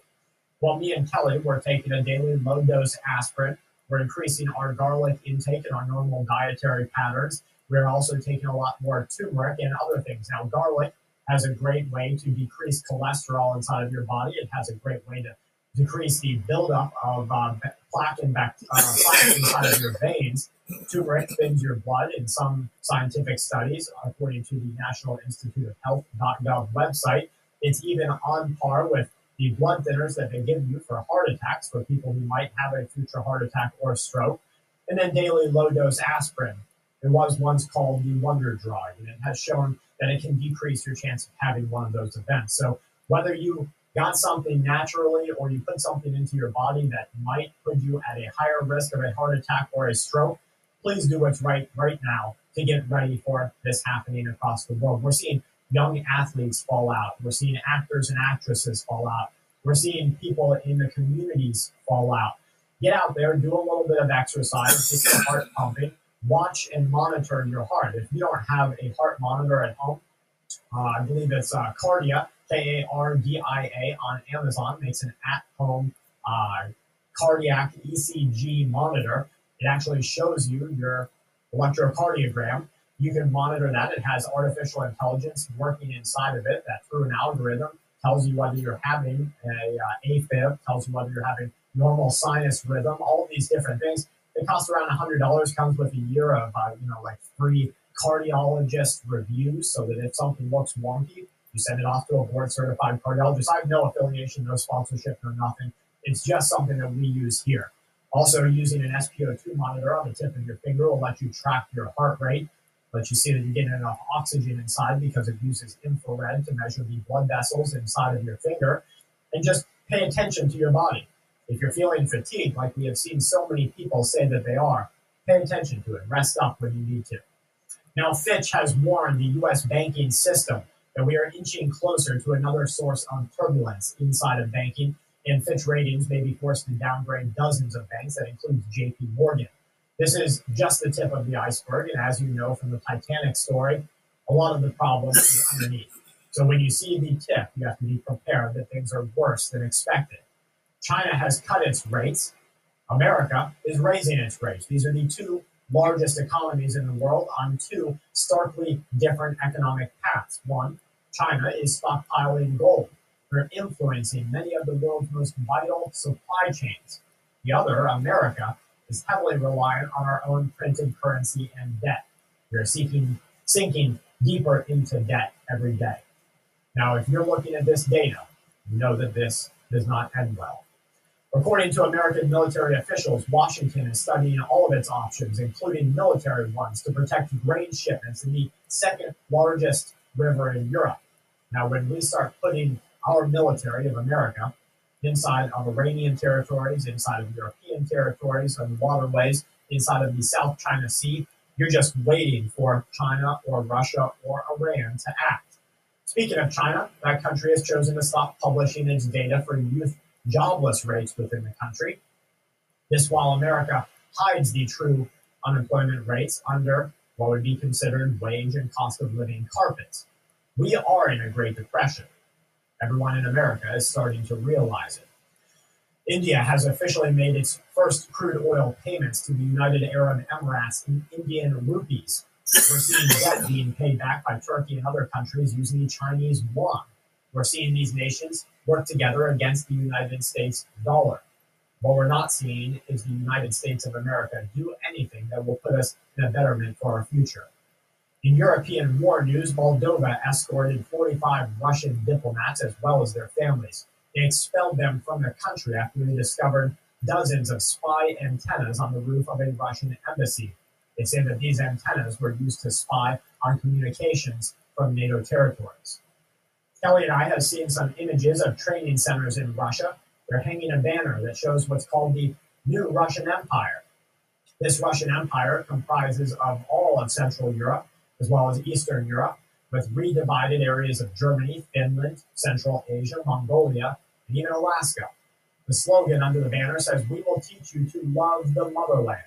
While me and Kelly, we're taking a daily low dose aspirin. We're increasing our garlic intake and our normal dietary patterns. We're also taking a lot more turmeric and other things. Now, garlic has a great way to decrease cholesterol inside of your body. It has a great way to decrease the buildup of uh, plaque and bact- uh, plaque inside of your veins. Turmeric thins your blood in some scientific studies, according to the National Institute of Health.gov website. It's even on par with the blood thinners that they give you for heart attacks for people who might have a future heart attack or stroke. And then daily low dose aspirin. It was once called the wonder drug, and it has shown that it can decrease your chance of having one of those events. So whether you got something naturally or you put something into your body that might put you at a higher risk of a heart attack or a stroke, please do what's right right now to get ready for this happening across the world. We're seeing young athletes fall out. We're seeing actors and actresses fall out. We're seeing people in the communities fall out. Get out there, do a little bit of exercise, get your heart pumping, watch and monitor your heart. If you don't have a heart monitor at home, Uh, I believe it's uh, Kardia, K A R D I A, on Amazon. Makes an at-home uh, cardiac ECG monitor. It actually shows you your electrocardiogram. You can monitor that. It has artificial intelligence working inside of it that through an algorithm tells you whether you're having a uh, AFib, tells you whether you're having normal sinus rhythm, all of these different things. It costs around $100, comes with a year of, uh, you know, like free cardiologist reviews so that if something looks wonky, you send it off to a board certified cardiologist. I have no affiliation, no sponsorship, no nothing. It's just something that we use here. Also, using an SpO2 monitor on the tip of your finger will let you track your heart rate, let you see that you're getting enough oxygen inside because it uses infrared to measure the blood vessels inside of your finger, and just pay attention to your body. If you're feeling fatigued, like we have seen so many people say that they are, pay attention to it. Rest up when you need to. Now, Fitch has warned the U.S. banking system that we are inching closer to another source of turbulence inside of banking and Fitch Ratings may be forced to downgrade dozens of banks. That includes JP Morgan. This is just the tip of the iceberg. And as you know from the Titanic story, a lot of the problem is underneath. So when you see the tip, you have to be prepared that things are worse than expected. China has cut its rates. America is raising its rates. These are the two largest economies in the world on two starkly different economic paths. One, China is stockpiling gold are influencing many of the world's most vital supply chains. The other, America, is heavily reliant on our own printed currency and debt. We are seeking, sinking deeper into debt every day. Now, if you're looking at this data, you know that this does not end well. According to American military officials, Washington is studying all of its options, including military ones, to protect grain shipments in the second largest river in Europe. Now, when we start putting our military of America inside of Iranian territories, inside of European territories, and waterways, inside of the South China Sea. You're just waiting for China or Russia or Iran to act. Speaking of China, that country has chosen to stop publishing its data for youth jobless rates within the country. This while America hides the true unemployment rates under what would be considered wage and cost of living carpets. We are in a Great Depression. Everyone in America is starting to realize it. India has officially made its first crude oil payments to the United Arab Emirates in Indian rupees. We're seeing debt <laughs> being paid back by Turkey and other countries using the Chinese yuan. We're seeing these nations work together against the United States dollar. What we're not seeing is the United States of America do anything that will put us in a betterment for our future. In European war news, Moldova escorted 45 Russian diplomats as well as their families. They expelled them from the country after they discovered dozens of spy antennas on the roof of a Russian embassy. They say that these antennas were used to spy on communications from NATO territories. Kelly and I have seen some images of training centers in Russia. They're hanging a banner that shows what's called the New Russian Empire. This Russian Empire comprises of all of Central Europe as well as Eastern Europe, with redivided areas of Germany, Finland, Central Asia, Mongolia, and even Alaska. The slogan under the banner says, We will teach you to love the motherland.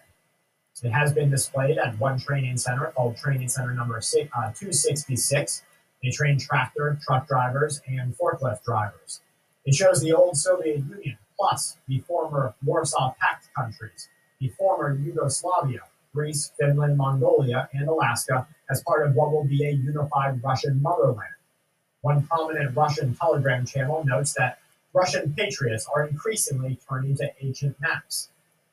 It has been displayed at one training center called Training Center number uh, 266. They train tractor, truck drivers, and forklift drivers. It shows the old Soviet Union plus the former Warsaw Pact countries, the former Yugoslavia, Greece, Finland, Mongolia, and Alaska as part of what will be a unified Russian motherland. One prominent Russian telegram channel notes that Russian patriots are increasingly turning to ancient maps.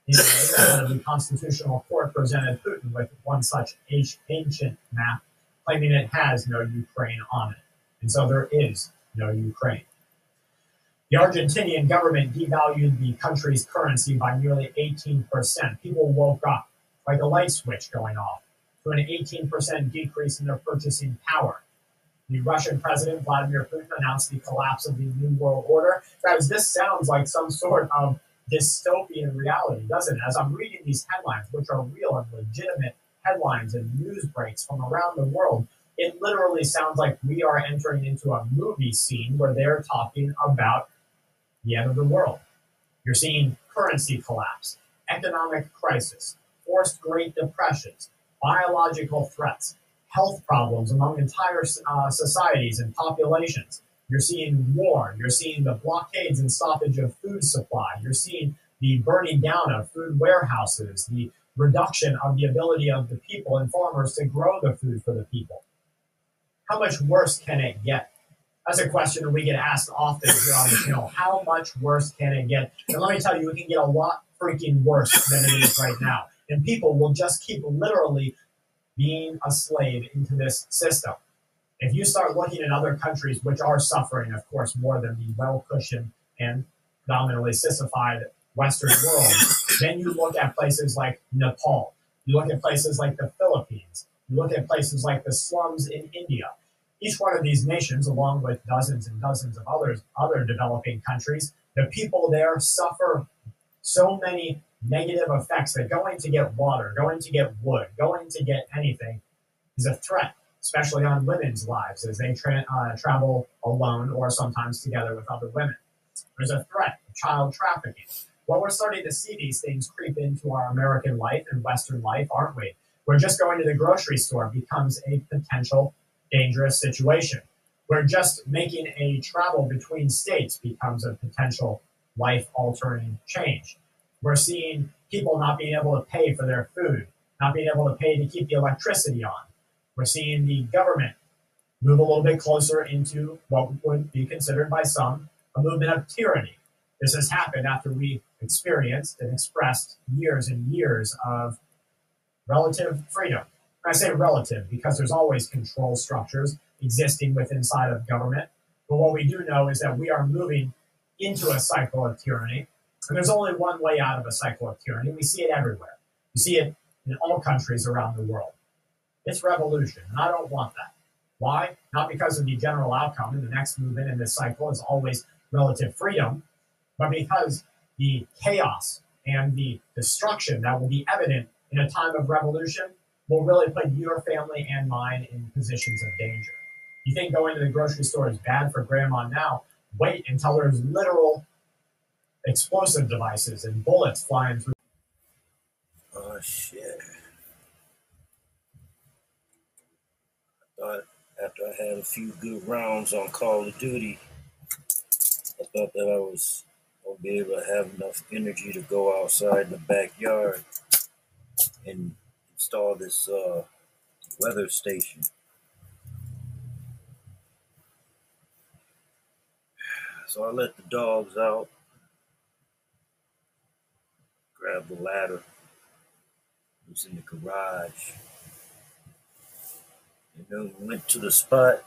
In May, the Constitutional Court presented Putin with one such ancient map, claiming it has no Ukraine on it. And so there is no Ukraine. The Argentinian government devalued the country's currency by nearly 18%. People woke up like a light switch going off to an 18% decrease in their purchasing power. The Russian President Vladimir Putin announced the collapse of the New World Order. Guys, this sounds like some sort of dystopian reality, doesn't it? As I'm reading these headlines, which are real and legitimate headlines and news breaks from around the world, it literally sounds like we are entering into a movie scene where they're talking about the end of the world. You're seeing currency collapse, economic crisis, forced Great Depressions, biological threats, health problems among entire uh, societies and populations. You're seeing war. You're seeing the blockades and stoppage of food supply. You're seeing the burning down of food warehouses, the reduction of the ability of the people and farmers to grow the food for the people. How much worse can it get? That's a question that we get asked often here on the channel. How much worse can it get? And let me tell you, it can get a lot freaking worse than it is right now. And people will just keep literally being a slave into this system. If you start looking at other countries which are suffering, of course, more than the well cushioned and predominantly sissified Western world, <laughs> then you look at places like Nepal. You look at places like the Philippines. You look at places like the slums in India. Each one of these nations, along with dozens and dozens of others, other developing countries, the people there suffer so many negative effects that going to get water, going to get wood, going to get anything is a threat, especially on women's lives as they tra- uh, travel alone or sometimes together with other women. There's a threat of child trafficking. Well, we're starting to see these things creep into our American life and Western life, aren't we? We're just going to the grocery store becomes a potential dangerous situation. Where just making a travel between states becomes a potential life altering change. We're seeing people not being able to pay for their food, not being able to pay to keep the electricity on. We're seeing the government move a little bit closer into what would be considered by some a movement of tyranny. This has happened after we experienced and expressed years and years of relative freedom. I say relative because there's always control structures existing within inside of government. But what we do know is that we are moving into a cycle of tyranny. And there's only one way out of a cycle of tyranny. We see it everywhere. You see it in all countries around the world. It's revolution, and I don't want that. Why? Not because of the general outcome, and the next movement in this cycle is always relative freedom, but because the chaos and the destruction that will be evident in a time of revolution will really put your family and mine in positions of danger. You think going to the grocery store is bad for grandma now? Wait until there's literal explosive devices and bullets flying through. Oh shit. I thought after I had a few good rounds on Call of Duty, I thought that I was gonna be able to have enough energy to go outside in the backyard and install this uh, weather station. So I let the dogs out, grabbed the ladder, it was in the garage, and then went to the spot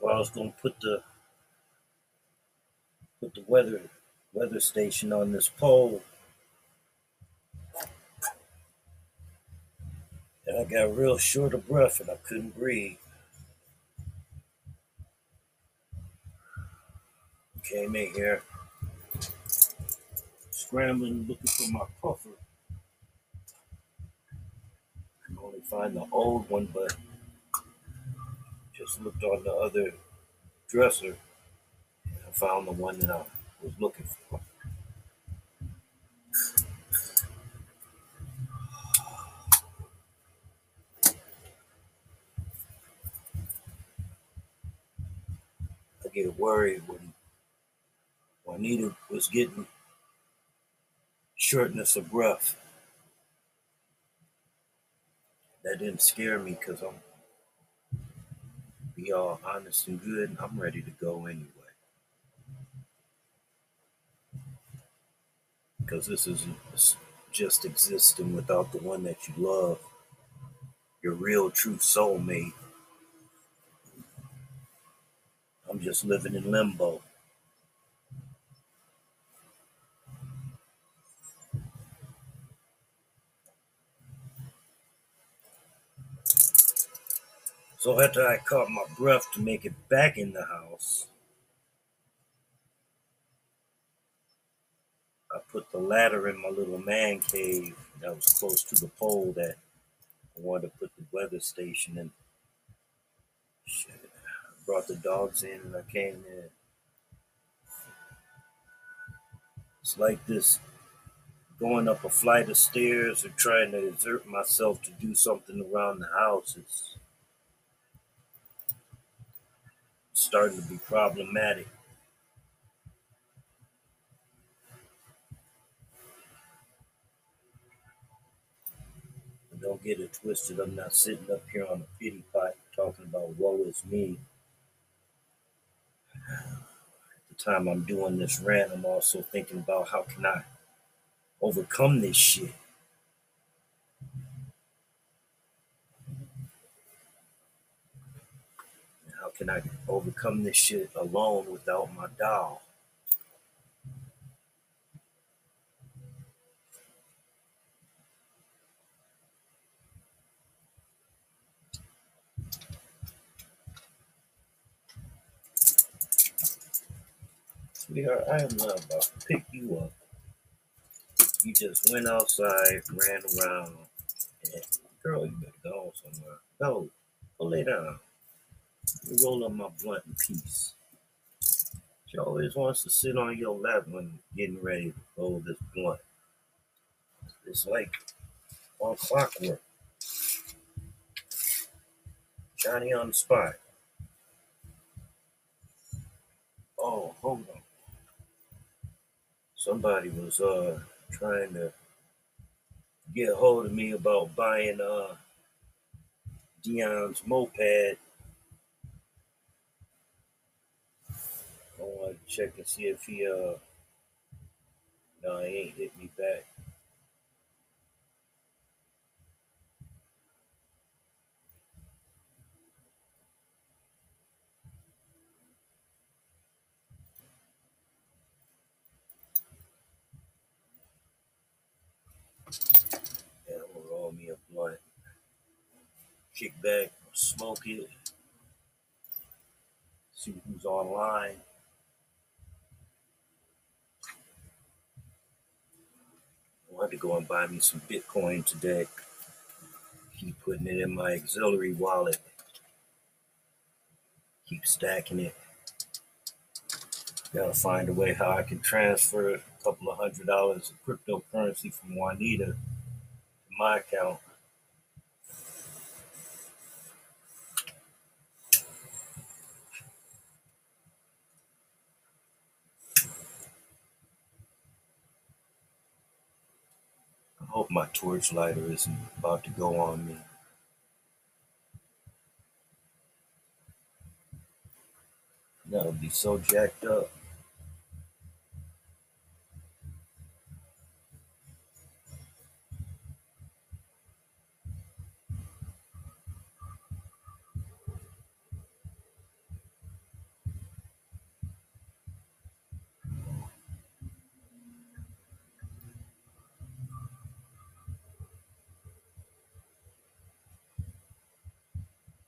where I was gonna put the put the weather weather station on this pole. And I got real short of breath and I couldn't breathe. Came in here, scrambling, looking for my puffer. I can only find the old one, but just looked on the other dresser and I found the one that I was looking for. I get worried when Juanita was getting shortness of breath. That didn't scare me because I'm be all honest and good and I'm ready to go anyway. Because this isn't just existing without the one that you love, your real true soulmate. I'm just living in limbo. So after I caught my breath to make it back in the house, I put the ladder in my little man cave that was close to the pole that I wanted to put the weather station in. Shit. I brought the dogs in and I came in. It's like this going up a flight of stairs or trying to exert myself to do something around the house. It's starting to be problematic. Don't get it twisted. I'm not sitting up here on a pity pot talking about woe is me. At the time I'm doing this rant, I'm also thinking about how can I overcome this shit. How can I overcome this shit alone without my doll? Sweetheart, I am not about to pick you up. You just went outside, ran around, and girl, you better go somewhere. Go, go lay down. Roll up my blunt in peace. She always wants to sit on your lap when getting ready to roll this blunt. It's like on clockwork. Johnny on the spot. Oh, hold on. Somebody was uh trying to get a hold of me about buying uh Dion's moped. I want to check and see if he uh no, he ain't hit me back. Yeah, I'm gonna roll me a blunt, kick back, smoke it, see who's online. Wanted to go and buy me some Bitcoin today. Keep putting it in my auxiliary wallet. Keep stacking it. Gotta find a way how I can transfer a couple of hundred dollars of cryptocurrency from Juanita to my account. I hope my torch lighter isn't about to go on me. That would be so jacked up.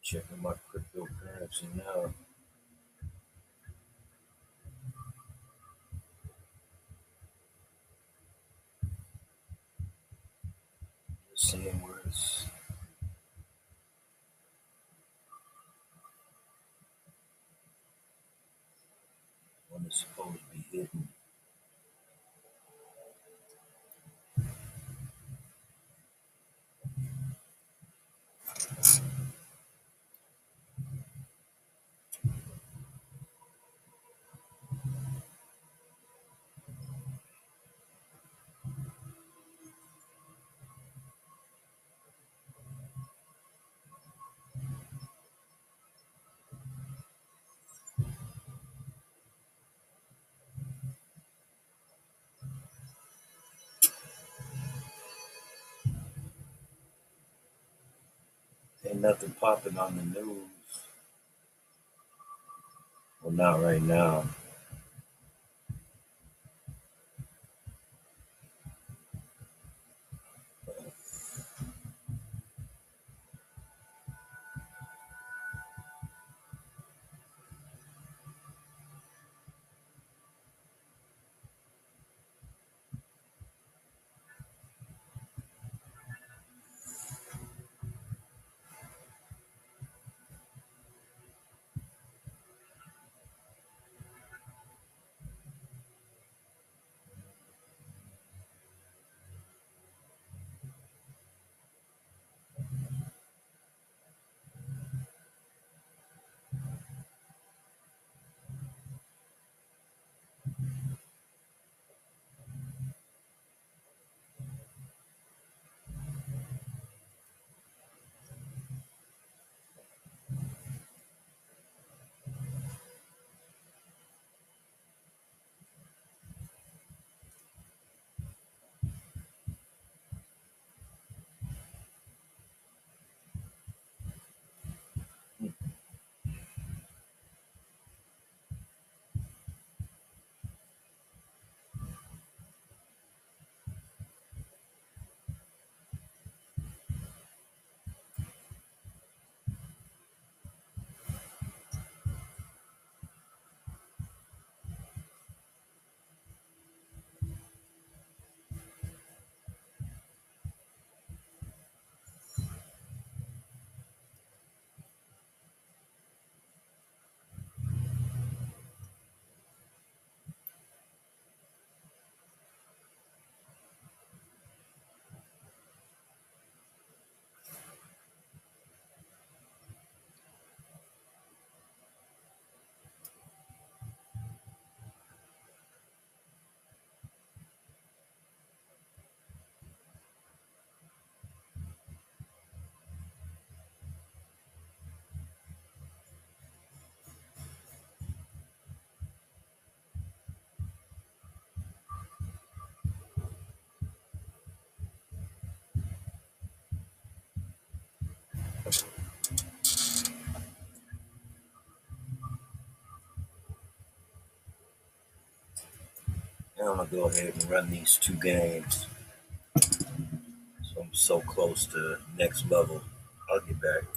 Checking my cryptocurrency now. Just seeing where it's when it's supposed to be hidden. Nothing popping on the news. Well, not right now. I'm gonna go ahead and run these two games. So I'm so close to next level. I'll get back.